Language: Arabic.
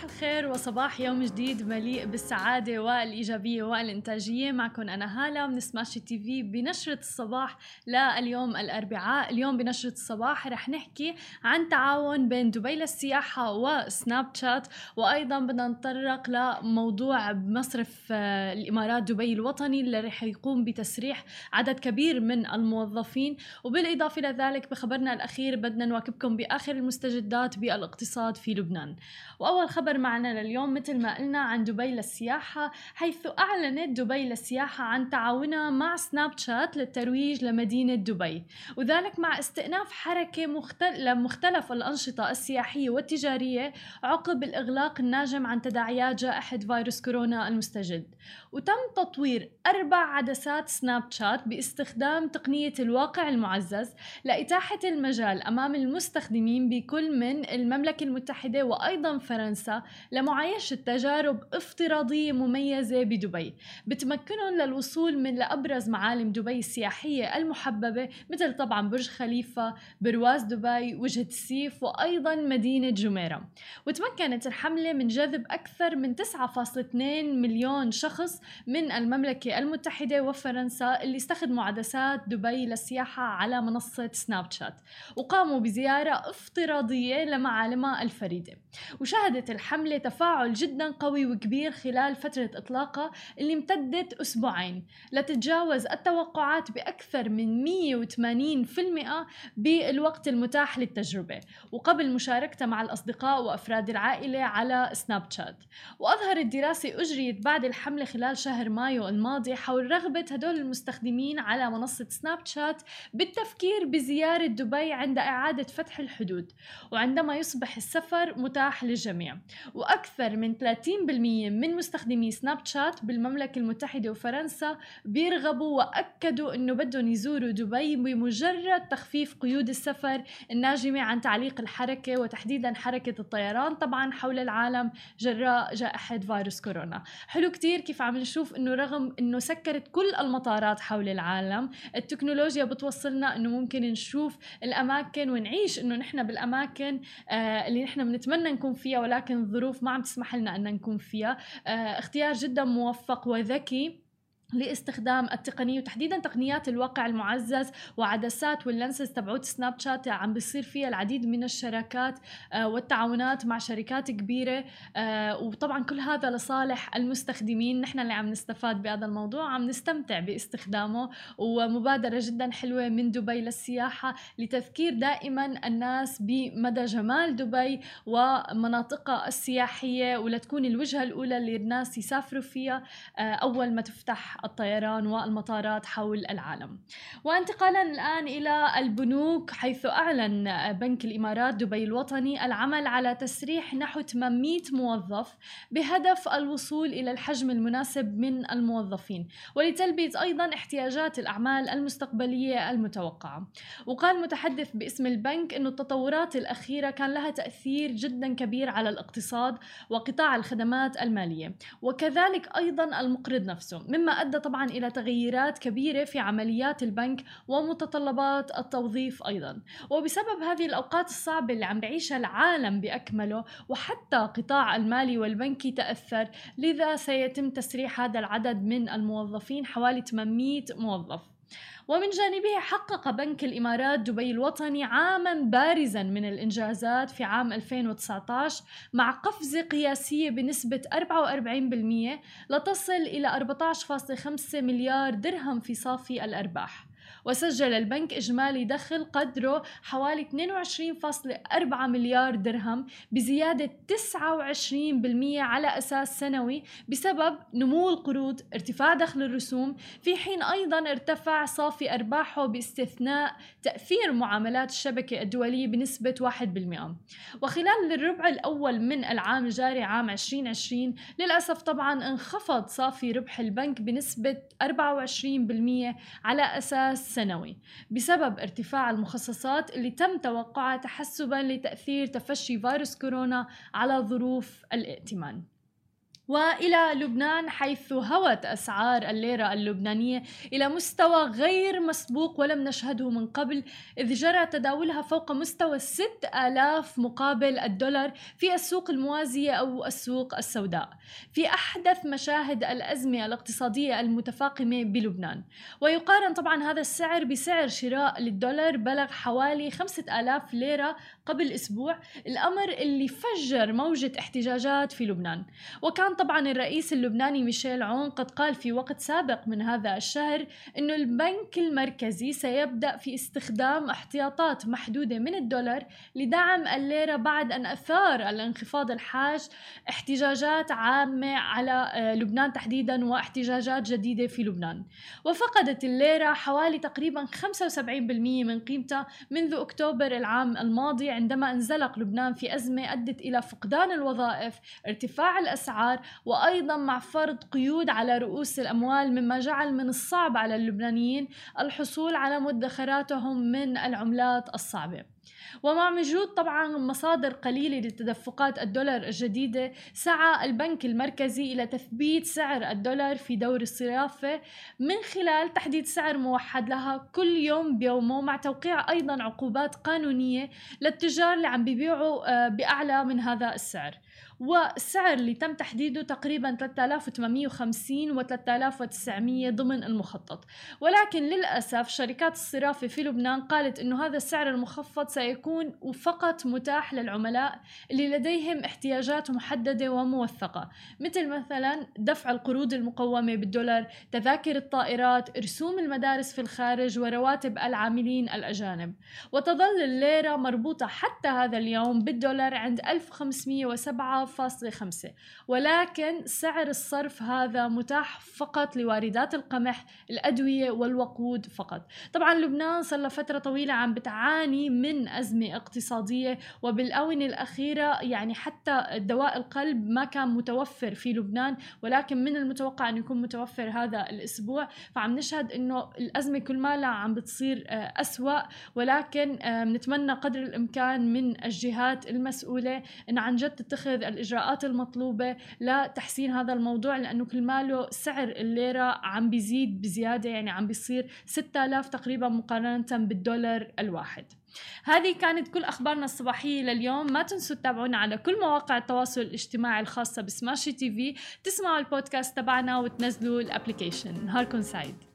صباح الخير وصباح يوم جديد مليء بالسعادة والإيجابية والإنتاجية. معكم أنا هالة من سماشي تي في بنشرة الصباح لليوم الأربعاء. اليوم بنشرة الصباح رح نحكي عن تعاون بين دبي للسياحة وسناب شات. وأيضا بدنا نتطرق لموضوع مصرف آه، الإمارات دبي الوطني اللي رح يقوم بتسريح عدد كبير من الموظفين. وبالإضافة لذلك بخبرنا الأخير بدنا نواكبكم بآخر المستجدات بالاقتصاد في لبنان. وأول خبر معنا لليوم مثل ما قلنا عن دبي للسياحة حيث أعلنت دبي للسياحة عن تعاونها مع سناب شات للترويج لمدينة دبي وذلك مع استئناف حركة مختل... لمختلف الأنشطة السياحية والتجارية عقب الإغلاق الناجم عن تداعيات جائحة فيروس كورونا المستجد. وتم تطوير أربع عدسات سناب شات باستخدام تقنية الواقع المعزز لإتاحة المجال أمام المستخدمين بكل من المملكة المتحدة وأيضا فرنسا لمعايشة تجارب افتراضية مميزة بدبي. بتمكنهم للوصول من لأبرز معالم دبي السياحية المحببة مثل طبعا برج خليفة برواز دبي وجهة السيف وأيضا مدينة جميرة. وتمكنت الحملة من جذب أكثر من 9.2 مليون شخص من المملكة المتحدة وفرنسا اللي استخدموا عدسات دبي للسياحة على منصة سناب شات. وقاموا بزيارة افتراضية لمعالمها الفريدة. وشهدت الحملة تفاعل جدا قوي وكبير خلال فترة إطلاقها اللي امتدت أسبوعين لتتجاوز التوقعات بأكثر من 180% بالوقت المتاح للتجربة. وقبل مشاركتها مع الأصدقاء وأفراد العائلة على سناب شات. وأظهرت دراسة أجريت بعد الحملة خلال شهر مايو الماضي حول رغبة هدول المستخدمين على منصة سناب شات بالتفكير بزيارة دبي عند إعادة فتح الحدود. وعندما يصبح السفر متاح للجميع. وأكثر من 30% من مستخدمي سناب شات بالمملكة المتحدة وفرنسا بيرغبوا وأكدوا أنه بدهم يزوروا دبي بمجرد تخفيف قيود السفر الناجمة عن تعليق الحركة وتحديدا حركة الطيران طبعا حول العالم جراء جائحة فيروس كورونا. حلو كتير كيف عم نشوف أنه رغم أنه سكرت كل المطارات حول العالم التكنولوجيا بتوصلنا أنه ممكن نشوف الأماكن ونعيش أنه نحن بالأماكن آه اللي نحن بنتمنى نكون فيها ولكن الظروف ما عم تسمح لنا أن نكون فيها. آه اختيار جدا موفق وذكي. لاستخدام التقنية وتحديدا تقنيات الواقع المعزز وعدسات واللنسز تبعوت سناب شات عم بيصير فيها العديد من الشراكات آه، والتعاونات مع شركات كبيرة آه، وطبعا كل هذا لصالح المستخدمين. نحن اللي عم نستفاد بهذا الموضوع عم نستمتع باستخدامه ومبادرة جدا حلوة من دبي للسياحة لتذكير دائما الناس بمدى جمال دبي ومناطقها السياحية ولتكون الوجهة الأولى اللي الناس يسافروا فيها آه، أول ما تفتح الطيران والمطارات حول العالم. وانتقالا الآن إلى البنوك حيث أعلن بنك الإمارات دبي الوطني العمل على تسريح نحو 800 موظف بهدف الوصول إلى الحجم المناسب من الموظفين ولتلبية أيضا احتياجات الأعمال المستقبلية المتوقعة. وقال متحدث باسم البنك أن التطورات الأخيرة كان لها تأثير جدا كبير على الاقتصاد وقطاع الخدمات المالية وكذلك أيضا المقرض نفسه. مما أدى طبعا إلى تغييرات كبيرة في عمليات البنك ومتطلبات التوظيف أيضا. وبسبب هذه الأوقات الصعبة اللي عم بعيشها العالم بأكمله وحتى قطاع المالي والبنكي تأثر لذا سيتم تسريح هذا العدد من الموظفين حوالي 800 موظف. ومن جانبه حقق بنك الإمارات دبي الوطني عاما بارزا من الإنجازات في عام 2019 مع قفزة قياسية بنسبة 44% لتصل إلى 14.5 مليار درهم في صافي الأرباح. وسجل البنك إجمالي دخل قدره حوالي 22.4 مليار درهم بزيادة 29% على أساس سنوي بسبب نمو القروض ارتفاع دخل الرسوم في حين أيضا ارتفع صافي أرباحه باستثناء تأثير معاملات الشبكة الدولية بنسبة 1% وخلال الربع الأول من العام الجاري عام 2020 للأسف طبعا انخفض صافي ربح البنك بنسبة 24% على أساس سنوي بسبب ارتفاع المخصصات اللي تم توقعها تحسبا لتأثير تفشي فيروس كورونا على ظروف الائتمان. وإلى لبنان حيث هوت أسعار الليرة اللبنانية إلى مستوى غير مسبوق ولم نشهده من قبل إذ جرى تداولها فوق مستوى 6000 مقابل الدولار في السوق الموازيه أو السوق السوداء في أحدث مشاهد الأزمة الاقتصادية المتفاقمة بلبنان. ويقارن طبعا هذا السعر بسعر شراء للدولار بلغ حوالي 5000 ليرة قبل أسبوع الأمر اللي فجر موجة احتجاجات في لبنان. وكان طبعا الرئيس اللبناني ميشيل عون قد قال في وقت سابق من هذا الشهر إنه البنك المركزي سيبدأ في استخدام احتياطات محدودة من الدولار لدعم الليرة بعد أن أثار الانخفاض الحاد احتجاجات عامة على آه، لبنان تحديدا واحتجاجات جديدة في لبنان. وفقدت الليرة حوالي تقريبا 75% من قيمتها منذ أكتوبر العام الماضي عندما انزلق لبنان في أزمة أدت إلى فقدان الوظائف ارتفاع الأسعار وأيضا مع فرض قيود على رؤوس الأموال مما جعل من الصعب على اللبنانيين الحصول على مدخراتهم من العملات الصعبة. ومع وجود طبعا مصادر قليلة لتدفقات الدولار الجديدة. سعى البنك المركزي إلى تثبيت سعر الدولار في دور الصرافة. من خلال تحديد سعر موحد لها كل يوم بيومه مع توقيع أيضا عقوبات قانونية للتجار اللي عم بيبيعوا آه، بأعلى من هذا السعر. والسعر اللي تم تحديده تقريبا 3850 و 3900 ضمن المخطط. ولكن للأسف شركات الصرافة في لبنان قالت أنه هذا السعر المخفض سيكون فقط متاح للعملاء اللي لديهم احتياجات محددة وموثقة مثل مثلا دفع القروض المقومة بالدولار تذاكر الطائرات رسوم المدارس في الخارج ورواتب العاملين الأجانب. وتظل الليرة مربوطة حتى هذا اليوم بالدولار عند 1507 1.5 ولكن سعر الصرف هذا متاح فقط لواردات القمح الأدوية والوقود فقط. طبعا لبنان صار فترة طويلة عم بتعاني من أزمة اقتصادية وبالآونة الأخيرة يعني حتى دواء القلب ما كان متوفر في لبنان ولكن من المتوقع أن يكون متوفر هذا الأسبوع. فعم نشهد أنه الأزمة كل ما عم بتصير آه، أسوأ. ولكن آه، نتمنى قدر الإمكان من الجهات المسؤولة أن عن جد تتخذ الإجراءات المطلوبة لتحسين هذا الموضوع لأنه كل ماله سعر الليرة عم بيزيد بزيادة يعني عم بيصير 6000 تقريبا مقارنة بالدولار الواحد. هذه كانت كل أخبارنا الصباحية لليوم. ما تنسوا تتابعونا على كل مواقع التواصل الاجتماعي الخاصة بسماشي تي في. تسمعوا البودكاست تبعنا وتنزلوا الأبليكيشن. نهاركم سعيد.